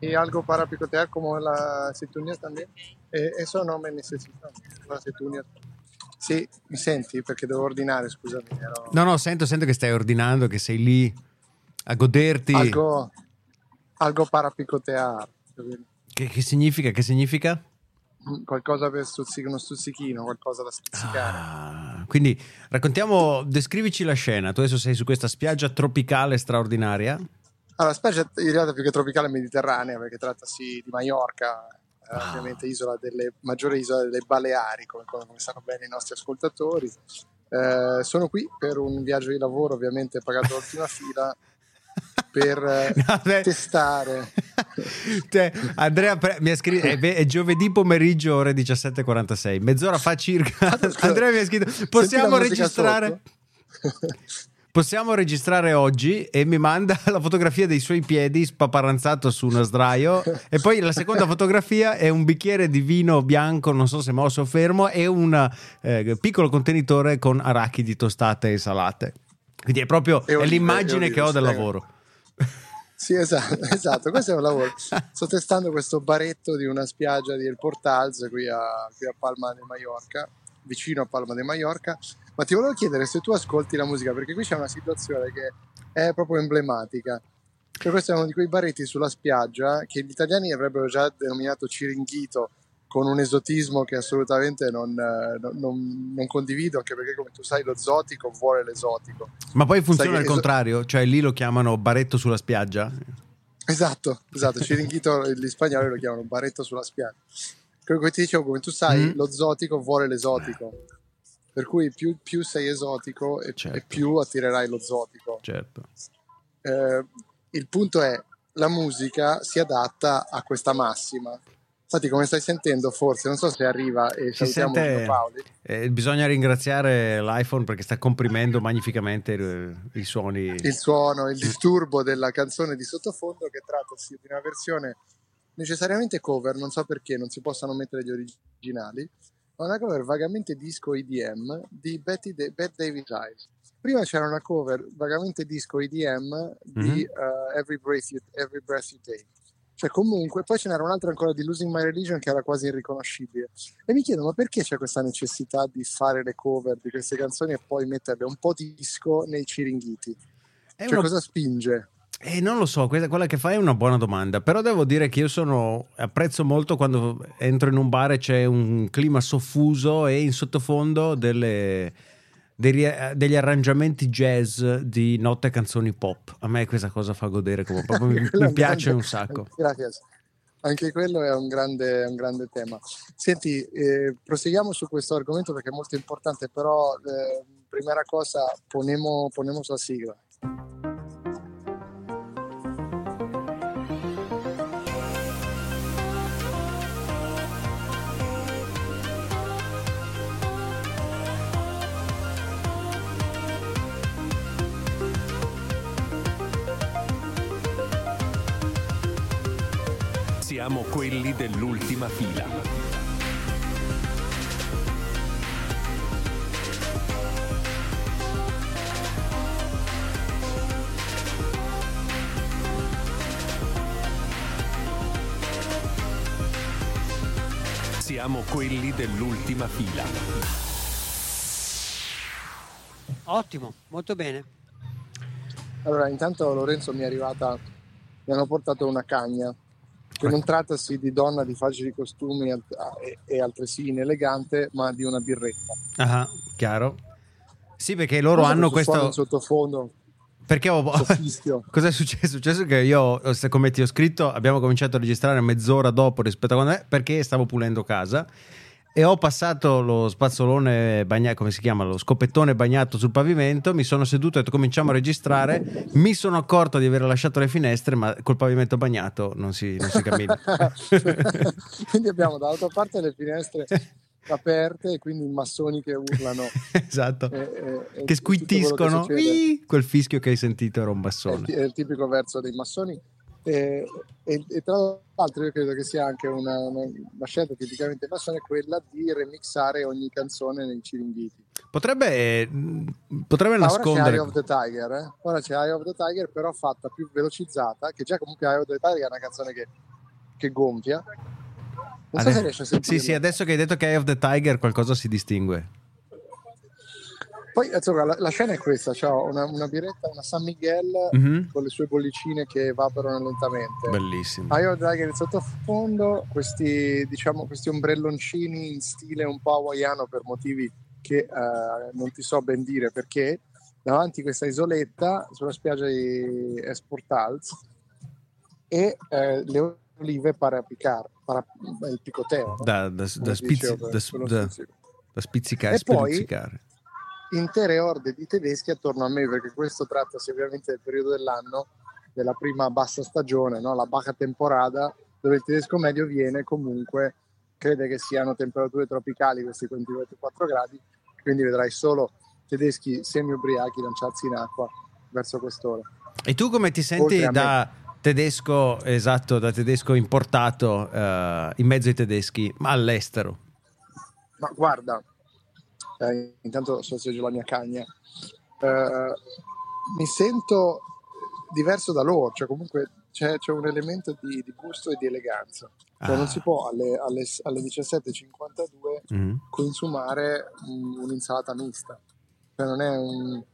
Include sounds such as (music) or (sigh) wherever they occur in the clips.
y algo para picotear como las aceitunias también. Eh, eso no me necesito, las aceitunias. Sì, mi senti? Perché devo ordinare, scusami. Ero... No, no, sento, sento che stai ordinando, che sei lì a goderti. Algo, algo para picotear. Che, che significa? Che significa? Qualcosa per stuzzicare, uno stuzzichino, qualcosa da stuzzicare. Ah, quindi raccontiamo, descrivici la scena. Tu adesso sei su questa spiaggia tropicale straordinaria. Allora, spiaggia in realtà più che tropicale mediterranea, perché trattasi di Maiorca, eh, ah. ovviamente isola delle, maggiore isola delle Baleari, come, come sanno bene i nostri ascoltatori. Eh, sono qui per un viaggio di lavoro, ovviamente pagato l'ultima (laughs) fila, per eh, no, testare. (laughs) Cioè, (laughs) Andrea mi ha scritto, è, è, giovedì pomeriggio ore 17.46, mezz'ora fa circa. Andrea mi ha scritto, possiamo registrare? Possiamo registrare oggi e mi manda (laughs) la fotografia dei suoi piedi spaparanzato su uno sdraio e poi la seconda (laughs) fotografia è un bicchiere di vino bianco, non so se mosso o fermo, e un eh, piccolo contenitore con arachidi tostate e salate. Quindi è proprio è l'immagine che ho del lavoro. Sì, esatto, (laughs) esatto, questo è un lavoro. Sto testando questo baretto di una spiaggia di El Portals qui a, qui a Palma de Mallorca, vicino a Palma de Mallorca ma ti volevo chiedere se tu ascolti la musica, perché qui c'è una situazione che è proprio emblematica. Cioè, questo è uno di quei baretti sulla spiaggia che gli italiani avrebbero già denominato ciringhito, con un esotismo che assolutamente non, non, non, condivido, anche perché come tu sai lo zotico vuole l'esotico. Ma poi funziona al contrario, cioè lì lo chiamano baretto sulla spiaggia? Esatto, esatto, ciringhito (laughs) gli spagnoli lo chiamano baretto sulla spiaggia. Come ti dicevo, come tu sai, mm. lo zotico vuole l'esotico per cui più, più sei esotico e, certo. e, più attirerai lo zotico. Certo. Eh, il punto è, la musica si adatta a questa massima. Infatti, come stai sentendo, forse non so se arriva e si sente, Paoli. Eh, bisogna ringraziare l'iPhone perché sta comprimendo magnificamente i, i suoni. Il suono, il disturbo della canzone di sottofondo che trattasi di una versione necessariamente cover, non so perché non si possano mettere gli originali, una cover vagamente disco EDM di Betty De- Bette Davis Eyes. Prima c'era una cover vagamente disco EDM di mm-hmm. uh, Every, Breath you, Every Breath You Take. Cioè, comunque, poi ce n'era un'altra ancora di Losing My Religion che era quasi irriconoscibile. E mi chiedo, ma perché c'è questa necessità di fare le cover di queste canzoni e poi metterle un po' disco nei ciringhiti? È cioè, una... cosa spinge? Eh, non lo so, quella, quella, che fai è una buona domanda, però devo dire che io sono, apprezzo molto quando entro in un bar e c'è un clima soffuso e in sottofondo delle, degli, degli, arrangiamenti jazz di notte canzoni pop. A me questa cosa fa godere, come proprio mi, mi piace grande, un sacco. (laughs) Grazie. Anche quello è un grande, un grande tema. Senti, eh, proseguiamo su questo argomento perché è molto importante, però eh, primera cosa, ponemos, ponemos la sigla. Siamo quelli dell'ultima fila. Siamo quelli dell'ultima fila. Ottimo, molto bene. Allora, intanto Lorenzo mi è arrivata, mi hanno portato una cagna che non trattasi di donna di facili costumi e, e altresì inelegante, ma di una birretta. Ah, chiaro. Sì, perché loro Cosa hanno questo sottofondo. Perché ho... (laughs) cosa è successo? È successo che io, come ti ho scritto, abbiamo cominciato a registrare mezz'ora dopo rispetto a quando è, perché stavo pulendo casa e ho passato lo spazzolone bagnato, come si chiama, lo scopettone bagnato sul pavimento, mi sono seduto e ho detto cominciamo a registrare, mi sono accorto di aver lasciato le finestre, ma col pavimento bagnato non si, non si cammina. (laughs) quindi abbiamo dall'altra parte le finestre aperte e quindi i massoni che urlano. (laughs) esatto. E, e, che squittiscono. Che quel fischio che hai sentito era un bassone. È, è il tipico verso dei massoni e, e, e, tra l'altro io credo che sia anche una, una, scelta tipicamente massone quella di remixare ogni canzone nei ciringhiti. Potrebbe, potrebbe ah, nascondere... Ora c'è Eye of the Tiger, eh? ora c'è Eye of the Tiger però fatta più velocizzata, che già comunque Eye of the Tiger è una canzone che che gonfia. Non so se riesci a sentire. Sì, sì, adesso che hai detto che Eye of the Tiger qualcosa si distingue. Poi insomma, la, la, scena è questa: c'è una, una, birretta, una San Miguel mm-hmm. con le sue bollicine che evaporano lentamente. Bellissimo. The Tiger in sottofondo, questi, diciamo, questi ombrelloncini in stile un po' hawaiano per motivi che uh, non ti so ben dire perché. Davanti a questa isoletta sulla spiaggia di Esportals e eh, le olive para picar, para il picoteo. Da, da, da, spizzi, da, da, spizzicare. E poi intere orde di tedeschi attorno a me, perché questo trattasi ovviamente del periodo dell'anno della prima bassa stagione, no? la baja temporada, dove il tedesco medio viene comunque, crede che siano temperature tropicali questi 24 gradi, quindi vedrai solo tedeschi semi-ubriachi lanciarsi in acqua verso quest'ora. E tu come ti senti da tedesco, esatto, da tedesco importato uh, in mezzo ai tedeschi, ma all'estero? Ma guarda, eh, intanto sorseggio la mia cagna, eh, mi sento diverso da loro, cioè comunque c'è, c'è un elemento di, di, gusto e di eleganza. Cioè ah. non si può alle, alle, alle 17.52 mm. consumare un, un'insalata mista. Cioè non è un...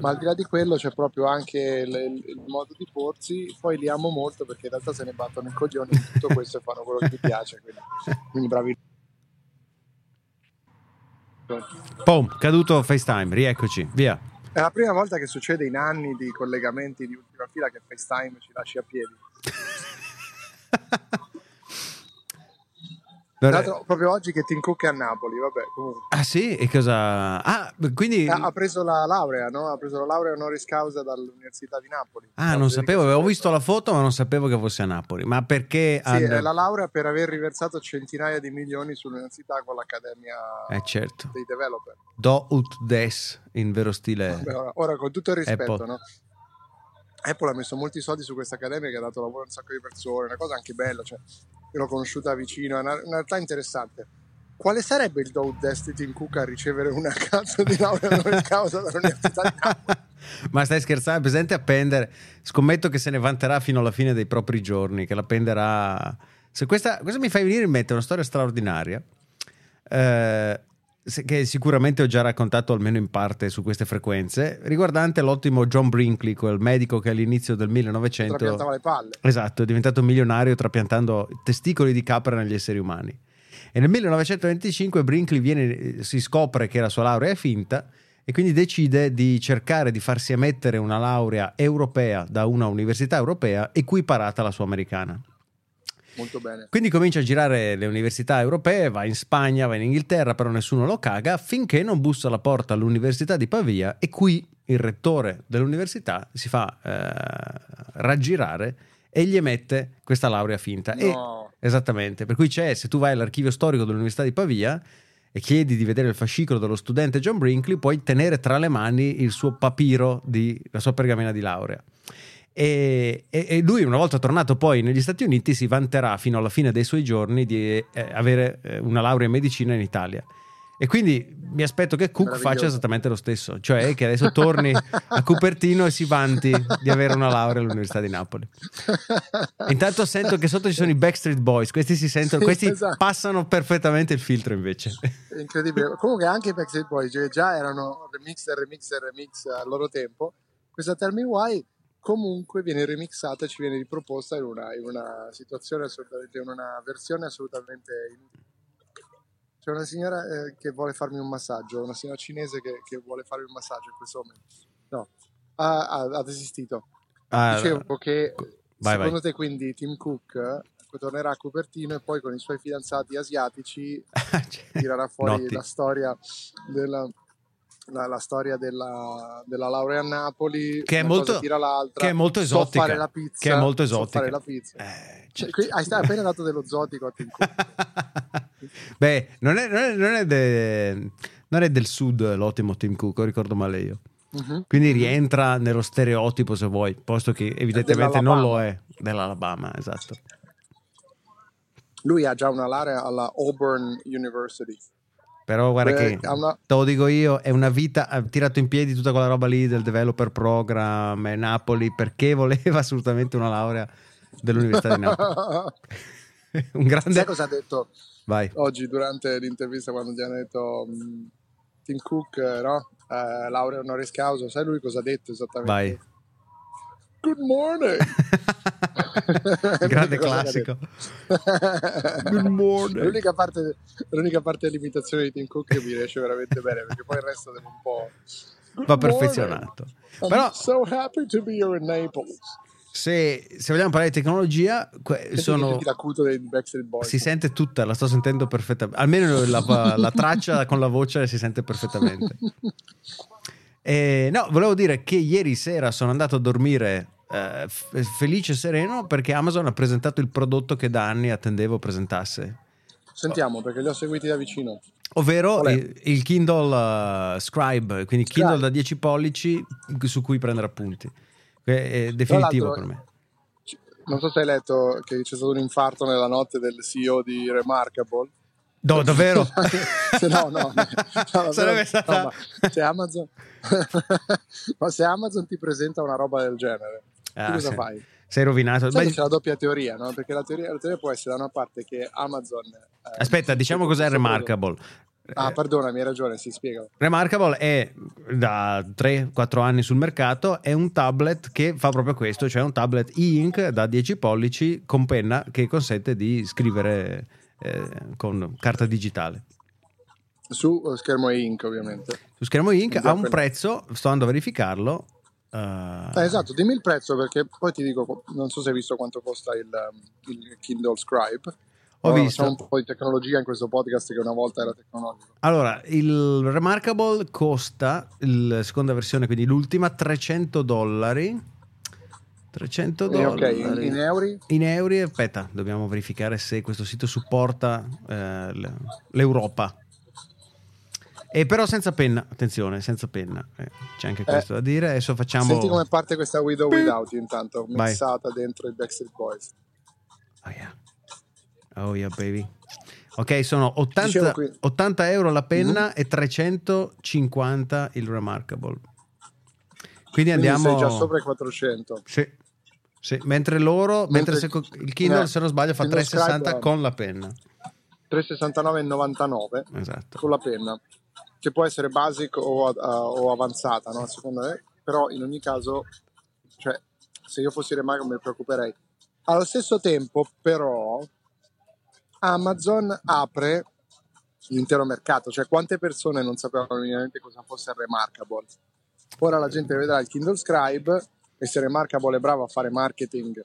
Ma al di là di quello c'è proprio anche le, il modo di porsi, poi li amo molto perché in realtà se ne battono i coglioni in tutto questo e fanno quello che mi piace, quindi, quindi bravi. Pom, caduto FaceTime, rieccoci, via. È la prima volta che succede in anni di collegamenti di ultima fila che FaceTime ci lasci a piedi. (laughs) Dato proprio oggi che Tim Cook è a Napoli, vabbè, comunque. Ah sì? E cosa... Ah, quindi... Ha, ha preso la laurea, no? Ha preso la laurea honoris causa dall'Università di Napoli. Ah, non sapevo, avevo visto la foto ma non sapevo che fosse a Napoli. Ma perché... Sì, and... è la laurea per aver riversato centinaia di milioni sull'università con l'Accademia eh, certo. dei developer. Do ut des, in vero stile... Vabbè, ora, ora, con tutto il rispetto, Apple. no? Apple ha messo molti soldi su questa accademia che ha dato lavoro a un sacco di persone, una cosa anche bella, cioè l'ho conosciuta vicino, è una, una realtà interessante. Quale sarebbe il Dow Destiny Tim Cook a ricevere una cazzo di laurea in causa dall'Università di? (laughs) Ma stai scherzando? Presente appendere? Scommetto che se ne vanterà fino alla fine dei propri giorni, che la appenderà... Se questa, questa mi fa venire in mente una storia straordinaria. Eh, che sicuramente ho già raccontato almeno in parte su queste frequenze, riguardante l'ottimo John Brinkley, quel medico che all'inizio del 1900 trapiantava le palle. Esatto, è diventato milionario trapiantando testicoli di capra negli esseri umani. E nel 1925 Brinkley viene, si scopre che la sua laurea è finta e quindi decide di cercare di farsi emettere una laurea europea da una università europea equiparata alla sua americana. Molto bene. Quindi comincia a girare le università europee, va in Spagna, va in Inghilterra, però nessuno lo caga finché non bussa alla porta all'Università di Pavia e qui il rettore dell'università si fa eh, raggirare e gli emette questa laurea finta. No. E, esattamente, per cui c'è, se tu vai all'archivio storico dell'Università di Pavia e chiedi di vedere il fascicolo dello studente John Brinkley, puoi tenere tra le mani il suo papiro, di, la sua pergamena di laurea. E, e, lui una volta tornato poi negli Stati Uniti si vanterà fino alla fine dei suoi giorni di eh, avere eh, una laurea in medicina in Italia. E quindi mi aspetto che Cook faccia esattamente lo stesso, cioè che adesso torni a Cupertino e si vanti di avere una laurea all'Università di Napoli. Intanto sento che sotto ci sono i Backstreet Boys, questi si sentono, sì, questi esatto. passano perfettamente il filtro invece. Incredibile. Comunque anche i Backstreet Boys, cioè già erano remix, remix, remix al loro tempo. Questa Tell Me Why comunque viene remixata e ci viene riproposta in una, in una situazione assolutamente, in una versione assolutamente inutile. C'è una signora eh, che vuole farmi un massaggio, una signora cinese che, che vuole farmi un massaggio in questo momento. No, ha, ha, ha desistito. Ah, Dicevo che vai, secondo vai. te quindi Tim Cook tornerà a Cupertino e poi con i suoi fidanzati asiatici (laughs) cioè, tirerà fuori Notti. la storia della, la, la storia della, della, laurea a Napoli, che è, molto, che è molto esotica. So fare la pizza, che è molto esotica. So fare la pizza. Eh, cioè, Qui, hai appena dato dello zotico a Tim (laughs) Beh, non è, non, è, non, è de, non è, del sud l'ottimo Tim Cook, ricordo male io. Uh-huh. Quindi rientra nello stereotipo se vuoi, posto che evidentemente non lo è dell'Alabama, esatto. Lui ha già una laurea alla Auburn University. Però guarda Beh, che, una... te lo dico io, è una vita, ha tirato in piedi tutta quella roba lì del developer program e Napoli perché (laughs) voleva assolutamente una laurea dell'Università di Napoli. (laughs) un grande... Sai cosa ha detto Vai. oggi durante l'intervista quando gli hanno detto um, Tim Cook, no? Uh, laurea honoris causa, sai lui cosa ha detto esattamente? Vai. Good morning! (laughs) grande classico. Good morning. L'unica parte, l'unica parte dell'imitazione di Tim Cook che mi riesce veramente bene perché poi il resto devo un po'... Good Va perfezionato. Però I'm so happy to be here in Naples. se, se vogliamo parlare di tecnologia, que- sono... Si sente tutta, la sto sentendo perfettamente. Almeno la, la traccia con la voce si sente perfettamente. (laughs) Eh, no, volevo dire che ieri sera sono andato a dormire eh, f- felice e sereno perché Amazon ha presentato il prodotto che da anni attendevo presentasse, Sentiamo perché li ho seguiti da vicino. ovvero è? il, il Kindle eh, Scribe, quindi Scribe. Kindle da 10 pollici su cui prendere appunti. Che è definitivo per me. Non so se hai letto che c'è stato un infarto nella notte del CEO di Remarkable. No, davvero? (laughs) Se no, no, no, Sarebbe stata... no, se Amazon... (laughs) ma se Amazon ti presenta una roba del genere, Ah, cosa sì. fai? Sei rovinato. Sai Beh, c'è la doppia teoria, no? Perché la teoria, la teoria può essere da una parte che Amazon... eh, aspetta, diciamo cos'è Remarkable. Ah, perdonami, hai ragione, si spiega. Remarkable è da 3-4 anni sul mercato, è un tablet che fa proprio questo, cioè un tablet e-ink da 10 pollici con penna che consente di scrivere eh, con carta digitale. Su eh, schermo e ink, ovviamente. Su schermo ink Già ha un prezzo, sto andando a verificarlo. Eh, Eh, esatto, dimmi il prezzo perché poi ti dico, non so se hai visto quanto costa il, um, il Kindle Scribe. Ho Ora, visto. Un po' di tecnologia in questo podcast che una volta era tecnologico. Allora, il Remarkable costa, la seconda versione, quindi l'ultima, 300 dollari. 300 Eh, dollari. in, in euro? In euro, aspetta, dobbiamo verificare se questo sito supporta eh, l'Europa. E però senza penna, attenzione, senza penna. Eh, c'è anche questo da dire. Adesso facciamo. Senti come parte questa With or Without You intanto, Vai. mixata dentro i Backstreet Boys. Oh yeah. Oh yeah, baby. Ok, sono 80, Dicevo qui- 80 euro la penna Mhm. e 350 il Remarkable. Quindi Quindi andiamo. sei già sopra i 400. Sì. Sì, Mentre loro, mentre, Mentre- se il Kindle, eh, se non sbaglio, fa Kindle 360 Scribe- con la penna. 369,99 Esatto. con la penna, che può essere basic o, a- o avanzata, no? secondo me, però in ogni caso, cioè, se io fossi Remark mi preoccuperei. Allo stesso tempo, però, Amazon apre l'intero mercato, cioè quante persone non sapevano minimamente cosa fosse il Remarkable. Ora la gente vedrà il Kindle Scribe e se Remarkable è bravo a fare marketing,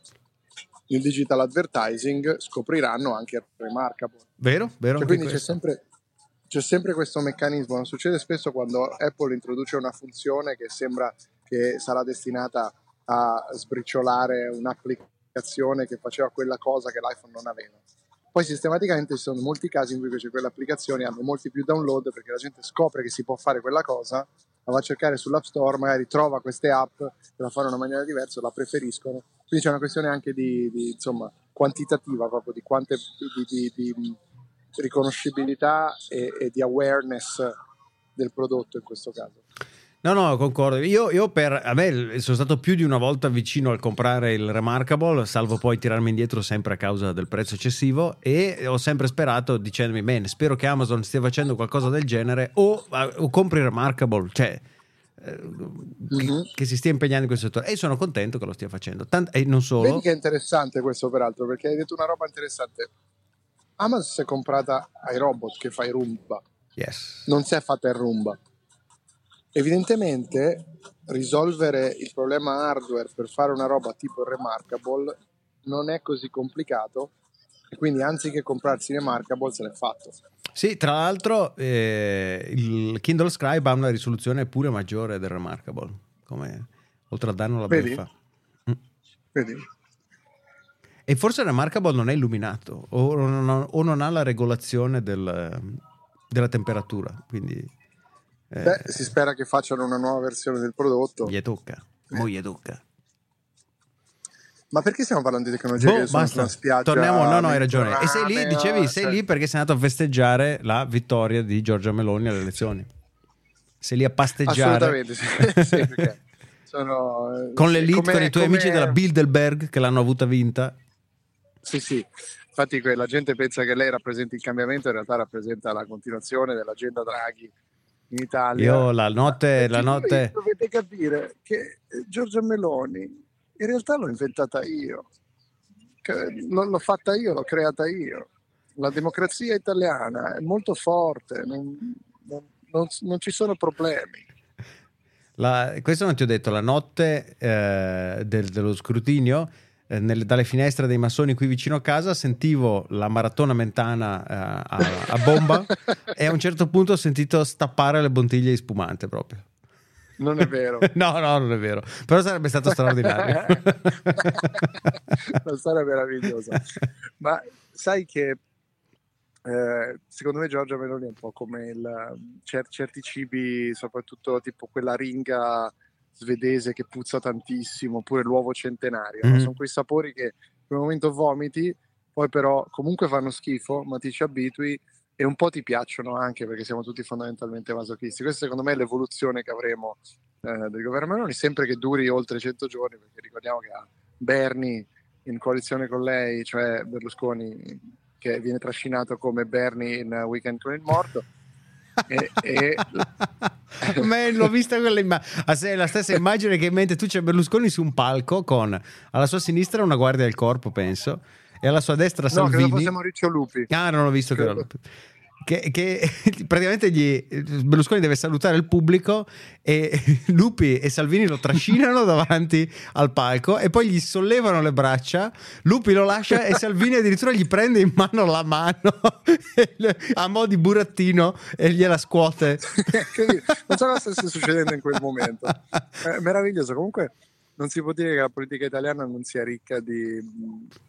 il digital advertising, scopriranno anche il Remarkable. Vero? Vero? Cioè, quindi c'è sempre, c'è sempre questo meccanismo. Succede spesso quando Apple introduce una funzione che sembra che sarà destinata a sbriciolare un'applicazione che faceva quella cosa che l'iPhone non aveva. Poi sistematicamente ci sono molti casi in cui invece quelle applicazioni hanno molti più download perché la gente scopre che si può fare quella cosa, la va a cercare sull'App Store, magari trova queste app che la fanno in una maniera diversa, la preferiscono. Quindi c'è una questione anche di, di, insomma, quantitativa, proprio di quante di- di riconoscibilità e, e di awareness del prodotto in questo caso. No, no, concordo. Io, io per me sono stato più di una volta vicino al comprare il Remarkable, salvo poi tirarmi indietro sempre a causa del prezzo eccessivo. E ho sempre sperato, dicendomi, bene, spero che Amazon stia facendo qualcosa del genere, o, o compri il Remarkable, cioè eh, Mhm. che, che si stia impegnando in questo settore. E sono contento che lo stia facendo. Tant- e non solo. Vedi che è interessante questo peraltro, perché hai detto una roba interessante. Amazon si è comprata ai robot che fa i Roomba, Yes. non si è fatta il Roomba. Evidentemente risolvere il problema hardware per fare una roba tipo Remarkable non è così complicato e quindi anziché comprarsi Remarkable se l'è fatto. Sì, tra l'altro eh, il Kindle Scribe ha una risoluzione pure maggiore del Remarkable, come oltre al danno la Vedi? beffa. Vedi? E forse Remarkable non è illuminato o non ha, o non ha la regolazione del- della temperatura, quindi eh, Beh, si spera che facciano una nuova versione del prodotto. gli tocca, mo gli tocca. Ma perché stiamo parlando di tecnologia? Boh, basta. Torniamo, no, no, hai ragione. E sei lì, dicevi, sei cioè- lì perché sei andato a festeggiare la vittoria di Giorgia Meloni alle elezioni. Sei lì a pasteggiare Assolutamente, sì, (laughs) sì, perché (laughs) sono, con l'elite, come- con i tuoi come- amici della Bilderberg che l'hanno avuta vinta. Sì, sì, infatti la gente pensa che lei rappresenti il cambiamento, in realtà rappresenta la continuazione dell'agenda Draghi in Italia. Io la notte... La notte... Dovete capire che Giorgia Meloni in realtà l'ho inventata io, l'ho fatta io, l'ho creata io. La democrazia italiana è molto forte, non, non, non, non ci sono problemi. La, questo non ti ho detto, la notte eh, del, dello scrutinio eh, nelle, dalle finestre dei massoni qui vicino a casa sentivo la maratona mentana eh, a, a, bomba (laughs) e a un certo punto ho sentito stappare le bottiglie di spumante proprio. Non è vero. (laughs) no, no, non è vero. Però sarebbe stato straordinario. (laughs) La storia meravigliosa. Ma sai che eh, secondo me Giorgia Meloni è un po' come il, cer- certi cibi, soprattutto tipo quella ringa svedese che puzza tantissimo, oppure l'uovo centenario. Mm. No? Sono quei sapori che in quel momento vomiti, poi però comunque fanno schifo, ma ti ci abitui e un po' ti piacciono anche perché siamo tutti fondamentalmente masochisti. Questa secondo me è l'evoluzione che avremo eh, del governo Meloni, sempre che duri oltre 100 giorni, perché ricordiamo che ha Bernie in coalizione con lei, cioè Berlusconi che viene trascinato come Bernie in Weekend con il morto e, e... (laughs) Man, l'ho vista quella immagine. Ah, la stessa immagine che mentre tu c'è Berlusconi su un palco con alla sua sinistra una guardia del corpo, penso, e alla sua destra Salvini. No, credo fosse Maurizio Lupi. Ah, non ho visto credo. che era Lupi che, che (laughs) praticamente gli, Berlusconi deve salutare il pubblico e (laughs) Lupi e Salvini lo trascinano (laughs) davanti al palco e poi gli sollevano le braccia, Lupi lo lascia e Salvini addirittura gli prende in mano la mano a mo' di burattino e gliela scuote. non so cosa stesse succedendo in quel momento. È meraviglioso, comunque non si può dire che la politica italiana non sia ricca di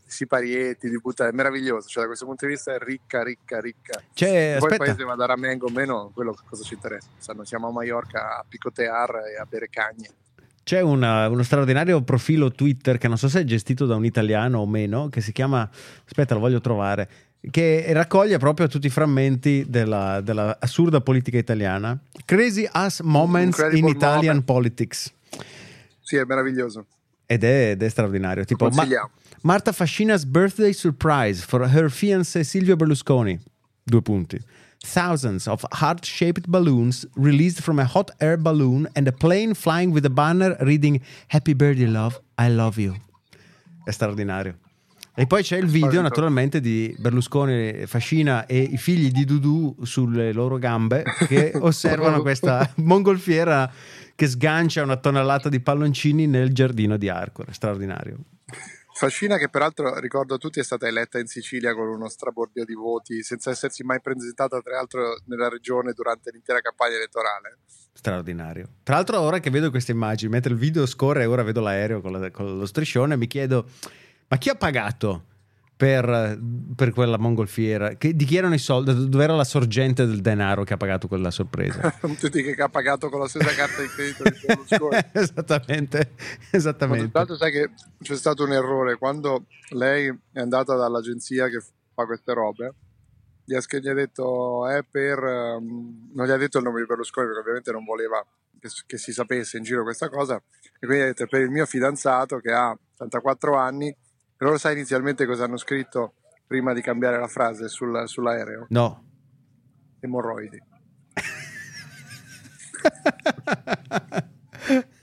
siparietti, di buttare, è meraviglioso, cioè da questo punto di vista è ricca, ricca, ricca. Cioè, Poi aspetta. il paese va da Ramengo o meno, quello cosa ci interessa, Sanno, siamo a Mallorca a picotear e a bere cagne. C'è una, uno straordinario profilo Twitter che non so se è gestito da un italiano o meno, che si chiama, aspetta lo voglio trovare, che raccoglie proprio tutti i frammenti della, della assurda politica italiana. Crazy Ass Moments in Italian moment. Politics. Sì, è meraviglioso. Ed è, ed è straordinario. Tipo, Ma- Marta Fascina's birthday surprise for her fiancé Silvio Berlusconi. Due punti. Thousands of heart-shaped balloons released from a hot air balloon and a plane flying with a banner reading Happy birthday love, I love you. È straordinario. E poi c'è il video naturalmente di Berlusconi, Fascina e i figli di Dudu sulle loro gambe che (laughs) osservano questa mongolfiera che sgancia una tonnellata di palloncini nel giardino di Arcore. Straordinario. Fascina che peraltro ricordo a tutti è stata eletta in Sicilia con uno strabordio di voti senza essersi mai presentata tra l'altro nella regione durante l'intera campagna elettorale. Straordinario. Tra l'altro ora che vedo queste immagini, mentre il video scorre e ora vedo l'aereo con, la, con lo striscione, mi chiedo ma chi ha pagato? Per, per quella mongolfiera. Che, di chi erano i soldi? Dove era la sorgente del denaro che ha pagato quella sorpresa? (laughs) Tutti che ha pagato con la stessa carta di credito di Berlusconi. (laughs) esattamente, esattamente. Tanto sai che c'è stato un errore quando lei è andata dall'agenzia che fa queste robe. Gli ha, gli ha detto è per um, non gli ha detto il nome di Berlusconi perché ovviamente non voleva che, che si sapesse in giro questa cosa e quindi ha detto per il mio fidanzato che ha 84 anni loro sai inizialmente cosa hanno scritto prima di cambiare la frase sul, sull'aereo? No. Emorroidi. (laughs)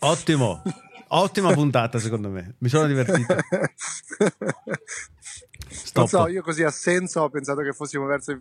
Ottimo. Ottima puntata secondo me. Mi sono divertito. (laughs) Stop. Non so, io così a senso ho pensato che fossimo verso il